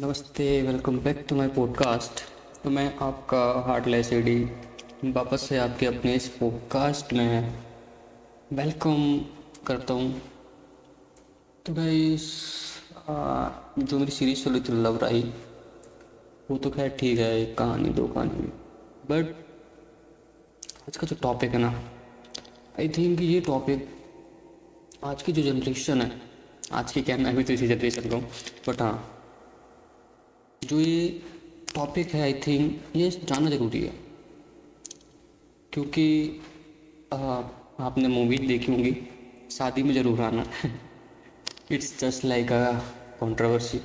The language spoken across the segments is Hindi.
नमस्ते welcome back to my podcast तो मैं आपका हार्टलेस एडी वापस से आपके अपने इस पॉडकास्ट में वेलकम करता हूँ। तो भाई जो मेरी सीरीज़ चली थी लव राही वो तो खैर ठीक है, एक कहानी, दो कहानी। बट आज का जो टॉपिक है ना आई थिंक ये टॉपिक आज की जो जनरेशन है, आज की क्या, मैं भी तो इसी जनरेशन का हूँ बट हाँ। जो ये टॉपिक है आई थिंक ये जानना ज़रूरी है। क्योंकि आ, आपने मूवी देखी होंगी शादी में ज़रूर आना। It's just like a controversy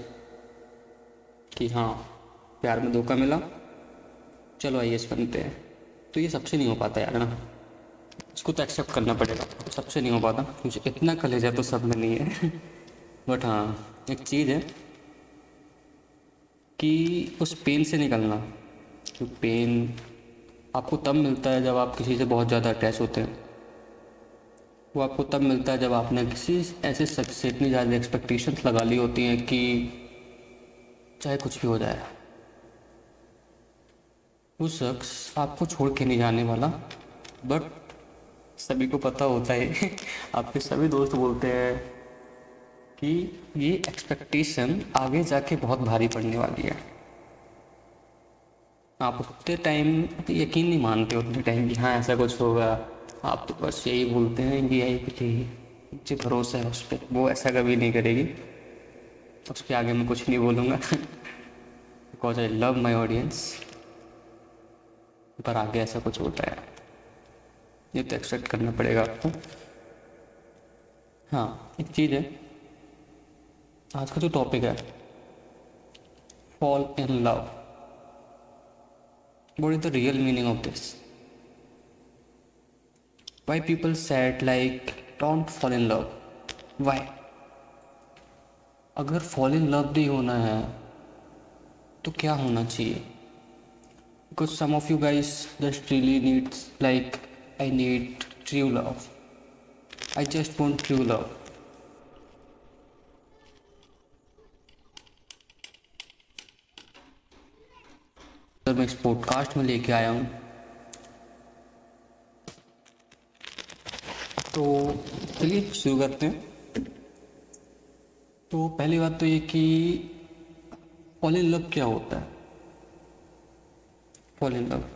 कि हाँ प्यार में धोखा मिला। चलो आई बनते हैं। तो ये सबसे नहीं हो पाता यार ना? इसको तो एक्सेप्ट करना पड़ेगा। सबसे नहीं हो पाता। क्योंकि इतना कलेजा तो सब में नहीं है। बट हाँ एक चीज़ है कि उस पेन से निकलना। जो पेन आपको तब मिलता है जब आप किसी से बहुत ज़्यादा अटैच होते हैं। वो आपको तब मिलता है जब आपने किसी ऐसे शख्स से इतनी ज़्यादा एक्सपेक्टेशंस लगा ली होती हैं कि चाहे कुछ भी हो जाए। वो शख्स आपको छोड़ के नहीं जाने वाला बट सभी को पता होता है। आपके सभी दोस्त बोलते हैं कि ये एक्सपेक्टेशन आगे जाके बहुत भारी पड़ने वाली है। आप उतने टाइम यकीन नहीं मानते उतने टाइम कि हाँ ऐसा कुछ होगा। आप तो बस यही बोलते हैं कि यही कुछ मुझे भरोसा है उस पर वो ऐसा कभी नहीं करेगी। उसके आगे मैं कुछ नहीं बोलूँगा। Because I love my audience पर आगे ऐसा कुछ होता है। ये तो एक्सपेक्ट करना पड़ेगा आपको। हाँ एक चीज़ है। आज का जो टॉपिक है fall in love what is the real meaning of this why people set like don't fall in love why अगर फॉल इन लव नहीं होना है तो क्या होना चाहिए? Because some of you guys just really needs like I need true love I just want true love sir मैं इस पॉडकास्ट में लेके आया हूँ। तो चलिए शुरू करते हैं। तो पहली बात तो ये कि फॉल इन लव क्या होता है? फॉल इन लव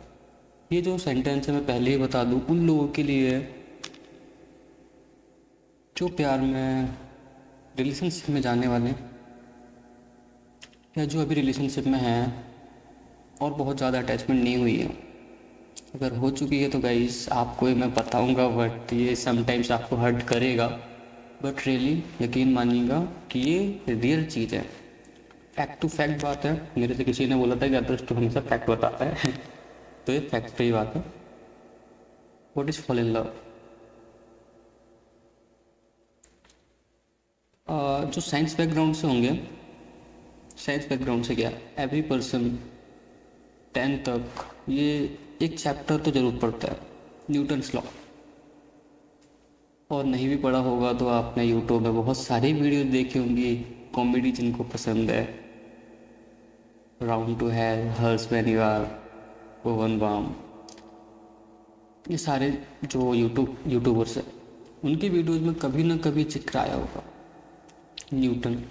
ये जो सेंटेंस है, मैं पहले ही बता दूँ, उन लोगों के लिए जो प्यार में रिलेशनशिप में जाने वाले या जो अभी रिलेशनशिप में हैं और बहुत ज़्यादा अटैचमेंट नहीं हुई है। अगर हो चुकी है तो गाइस आपको मैं बताऊँगा बट ये समटाइम्स आपको हर्ट करेगा। बट रियली यकीन मानिएगा कि ये रियल चीज़ है। फैक्ट टू फैक्ट बात है। मेरे से किसी ने बोला था कि अदर्स तो हमेशा फैक्ट बताता है। तो ये फैक्ट ही बात है। What is fall in love जो साइंस बैकग्राउंड से होंगे साइंस बैकग्राउंड से क्या? एवरी पर्सन टेंथ तक, ये एक चैप्टर तो ज़रूर पढ़ता है, न्यूटन्स लॉ। और नहीं भी पढ़ा होगा तो आपने यूट्यूब में बहुत सारी वीडियो देखी होंगी, कॉमेडी जिनको पसंद है। राउंड टू है हर्स वैन ओवन बाम। ये सारे जो यूट्यूब, यूट्यूबर्स हैं, उनकी वीडियोज़ में कभी ना कभी ज़िक्र आया होगा, न्यूटन।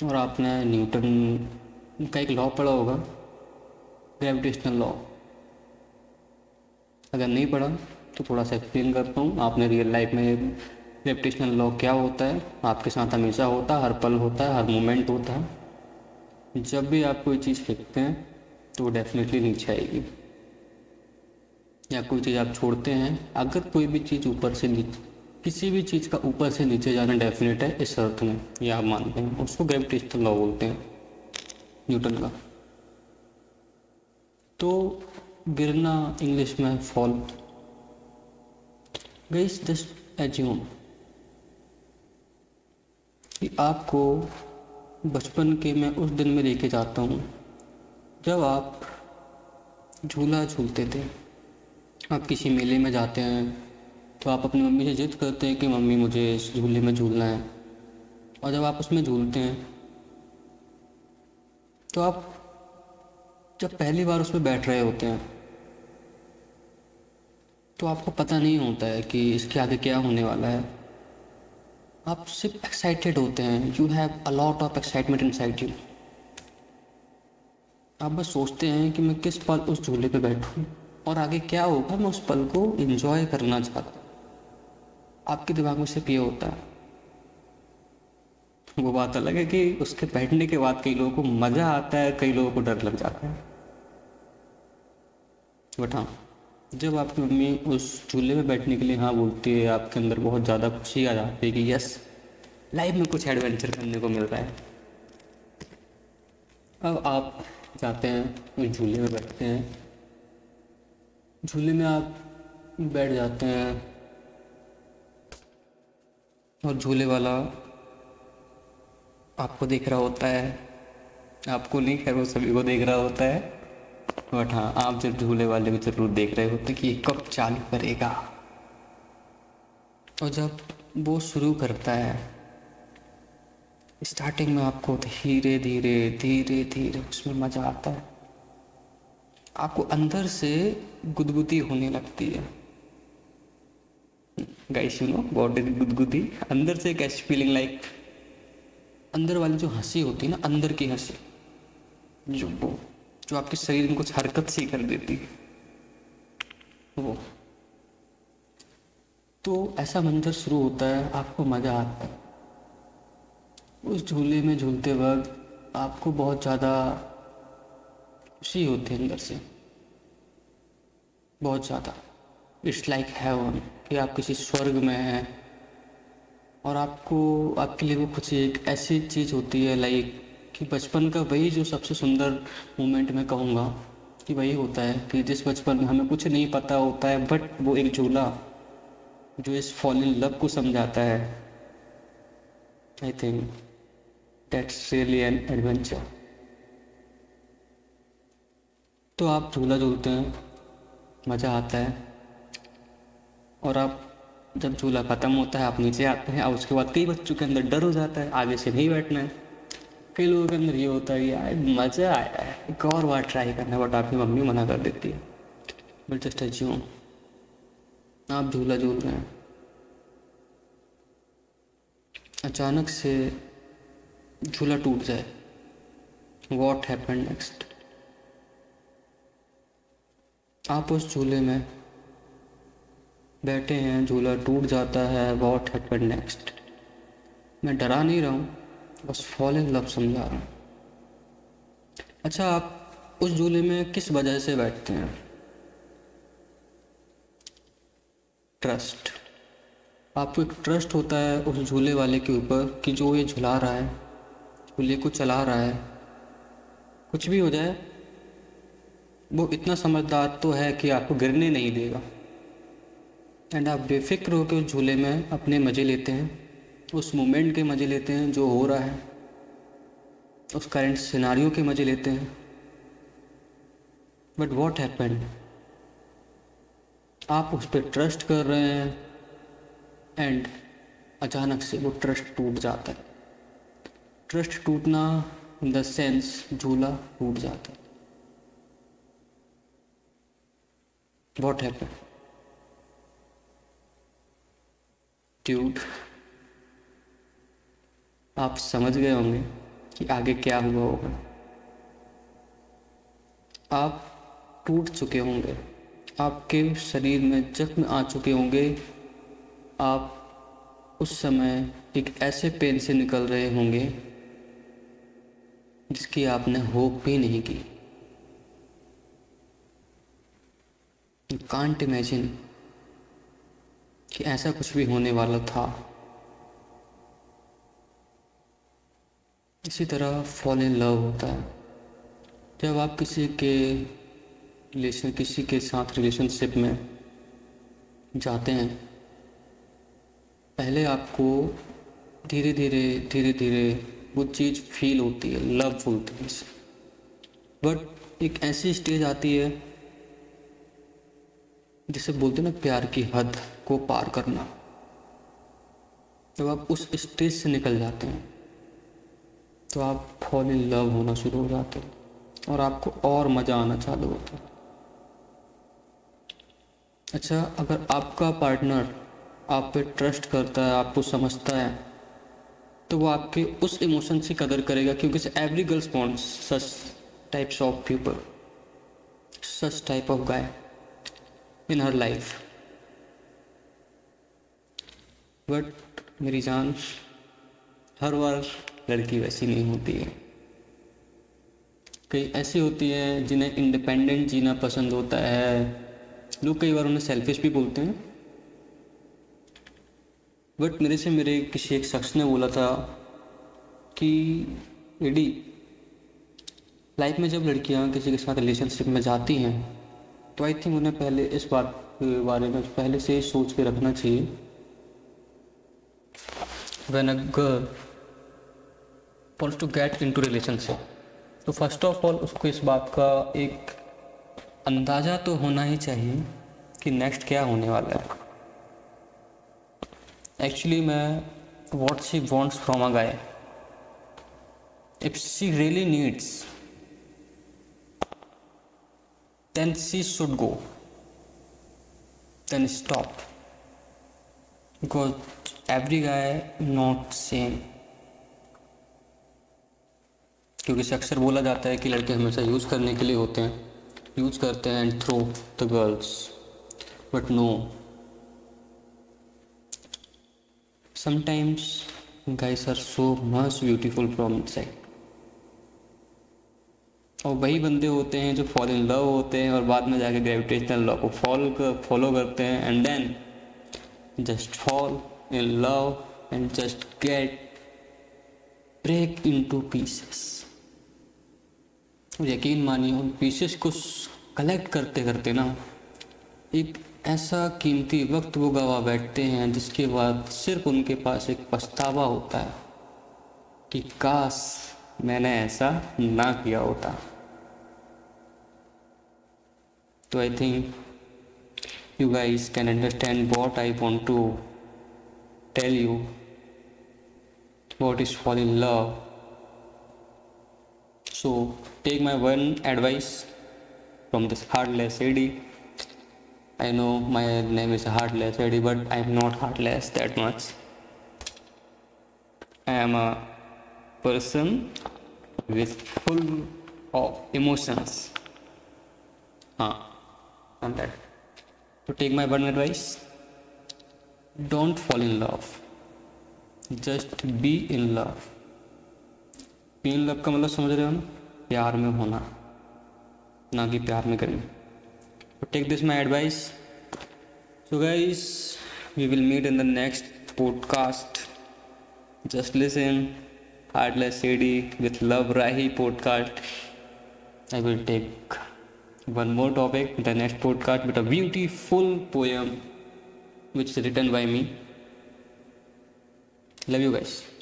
और आपने न्यूटन का एक लॉ पढ़ा होगा ग्रेविटेशनल लॉ अगर नहीं पढ़ा तो थोड़ा सा एक्सप्लेन करता हूँ। आपने रियल लाइफ में ग्रेविटेशनल लॉ क्या होता है? आपके साथ हमेशा होता है, हर पल होता है, हर मोमेंट होता है। जब भी आप कोई चीज़ फेंकते हैं तो वो डेफिनेटली नीचे आएगी। या कोई चीज़ आप छोड़ते हैं, अगर कोई भी चीज़ ऊपर से नीचे, किसी भी चीज़ का ऊपर से नीचे जाना डेफिनेट है, इस अर्थ में, ये आप मानते हैं, उसको ग्रेविटेशनल लॉ बोलते हैं, न्यूटन का। तो गिरना इंग्लिश में फॉल गई जस्ट एज्यूम कि आपको बचपन के मैं उस दिन में लेके जाता हूँ, जब आप झूला झूलते थे। आप किसी मेले में जाते हैं तो आप अपनी मम्मी से जिद करते हैं कि, मम्मी, मुझे इस झूले में झूलना है। और जब आप उसमें झूलते हैं तो आप जब पहली बार उसमें बैठ रहे होते हैं तो आपको पता नहीं होता है कि इसके आगे क्या होने वाला है। आप सिर्फ़ एक्साइटेड होते हैं। You have a lot of excitement inside you आप बस सोचते हैं कि मैं किस पल उस झूले पे बैठूं और आगे क्या होगा, मैं उस पल को एंजॉय करना चाहता हूँ। आपके दिमाग में सिर्फ़ ये होता है। वो बात अलग है कि उसके बैठने के बाद कई लोगों को मज़ा आता है, कई लोगों को डर लग जाता है। बट हाँ जब आपकी मम्मी उस झूले में बैठने के लिए हाँ बोलती है, आपके अंदर बहुत ज़्यादा खुशी आ जाती है कि यस लाइफ में कुछ एडवेंचर करने को मिल रहा है। अब आप जाते हैं, उस झूले में बैठते हैं। झूले में आप बैठ जाते हैं और झूले वाला आपको देख रहा होता है। आपको नहीं, खैर वो सभी को देख रहा होता है। बट हाँ आप जब झूले वाले को ज़रूर देख रहे होते कि कब चालू करेगा। और जब वो शुरू करता है स्टार्टिंग में आपको धीरे धीरे धीरे धीरे उसमें मज़ा आता है। आपको अंदर से गुदगुदी होने लगती है। Guys you know what is गुदगुदी। अंदर से एक ऐसी फीलिंग लाइक अंदर वाली जो हँसी होती है ना, अंदर की हँसी, जो वो जो आपके शरीर में कुछ हरकत सी कर देती। है वो। तो ऐसा मंजर शुरू होता है, आपको मज़ा आता है। उस झूले में झूलते वक्त आपको बहुत ज़्यादा खुशी होती है अंदर से। बहुत ज़्यादा। इट्स लाइक हेवन कि आप किसी स्वर्ग में हैं और आपको, आपके लिए वो खुशी एक ऐसी चीज़ होती है लाइक कि बचपन का वही जो सबसे सुंदर मोमेंट मैं कहूँगा कि वही होता है कि जिस बचपन में हमें कुछ नहीं पता होता है बट वो एक झूला जो इस फॉल इन लव को समझाता है। I think that's really an adventure तो आप झूला झूलते हैं, मज़ा आता है। और आप जब झूला ख़त्म होता है, आप नीचे आते हैं, और उसके बाद कई बच्चों के अंदर डर हो जाता है, आगे से नहीं बैठना है। कई लोगों के अंदर ये होता है यार, मज़ा आया है। एक और बार ट्राई करना, बट आपकी मम्मी मना कर देती है। बट जस्ट एज्यूम आप झूला झूल रहे हैं। अचानक से झूला टूट जाए। वॉट हैपन नेक्स्ट आप उस झूले में बैठे हैं, झूला टूट जाता है। वॉट हैपन नेक्स्ट मैं डरा नहीं रहा हूँ। बस फॉल इन लव समझा अच्छा आप उस झूले में किस वजह से बैठते हैं? ट्रस्ट आपको एक ट्रस्ट होता है उस झूले वाले के ऊपर कि जो ये झुला रहा है, झूले को चला रहा है। कुछ भी हो जाए, वो इतना समझदार तो है कि आपको गिरने नहीं देगा। एंड आप बेफिक्र होकर उस झूले में अपने मज़े लेते हैं। उस मोमेंट के मज़े लेते हैं जो हो रहा है। उस करेंट सिनारियों के मज़े लेते हैं। बट वॉट हैपन आप उस पर ट्रस्ट कर रहे हैं एंड अचानक से वो ट्रस्ट टूट जाता है। ट्रस्ट टूटना इन द सेंस झूला टूट जाता है। वॉट हैपन ट्यूट आप समझ गए होंगे कि आगे क्या हुआ होगा। आप टूट चुके होंगे। आपके शरीर में जख्म आ चुके होंगे। आप उस समय एक ऐसे पेन से निकल रहे होंगे जिसकी आपने होप भी नहीं की। कांट इमेजिन कि ऐसा कुछ भी होने वाला था। इसी तरह फॉल इन लव होता है। जब आप किसी के रिलेशन किसी के साथ रिलेशनशिप में जाते हैं, पहले आपको धीरे धीरे धीरे धीरे वो चीज़ फील होती है लव बोलते से बट एक ऐसी स्टेज आती है, जिसे बोलते हैं ना प्यार की हद को पार करना। जब आप उस स्टेज से निकल जाते हैं तो आप फॉल इन लव होना शुरू हो जाते हो और आपको और मज़ा आना चालू होता है। अच्छा अगर आपका पार्टनर आप पे ट्रस्ट करता है, आपको समझता है तो वो आपके उस इमोशन की कदर करेगा क्योंकि every girls wants such types of people such type of guy in her life but मेरी जान, हर बार लड़की वैसी नहीं होती है। कई ऐसी होती है जिन्हें इंडिपेंडेंट जीना पसंद होता है। लोग कई बार उन्हें सेल्फिश भी बोलते हैं। बट मेरे से मेरे किसी एक शख्स ने बोला था कि, एडी लाइफ में जब लड़कियाँ किसी के साथ रिलेशनशिप में जाती हैं तो आई थिंक उन्हें पहले इस बात के बारे में पहले से सोच के रखना चाहिए। When a for to get into relationship. तो फ़र्स्ट ऑफ़ ऑल उसको इस बात का एक अंदाज़ा तो होना ही चाहिए कि नेक्स्ट क्या होने वाला है। एक्चुअली मैं what she wants from a guy if she really needs then she should go then stop because every guy not same क्योंकि से अक्सर बोला जाता है कि लड़के हमेशा यूज़ करने के लिए होते हैं। यूज़ करते हैं and throw the girls. But no. sometimes guys are so much beautiful from inside और वही बंदे होते हैं जो फॉल इन लव होते हैं और बाद में जाके ग्रेविटेशनल लॉ को फॉलो कर फॉलो करते हैं and then just fall in love and just get break into pieces यकीन मानिए, उन पीसेस को कलेक्ट करते करते ना, एक ऐसा कीमती वक्त वो गवा बैठते हैं, जिसके बाद सिर्फ़ उनके पास एक पछतावा होता है कि काश मैंने ऐसा ना किया होता। तो I think you guys can understand what I want to tell you what is fall in love so take my one advice from this heartless lady. I know my name is heartless lady, but I'm not heartless that much. I am a person with full of emotions. Ah, and that. To take my one advice. Don't fall in love. Just be in love. पेन लव का मतलब समझ रहे हो ना? प्यार में होना। ना कि प्यार में करें take this my advice so guys we will meet in the next podcast just listen heartless CD with love Rahi podcast I will take one more topic the next podcast with a beautiful poem which is written by me love you guys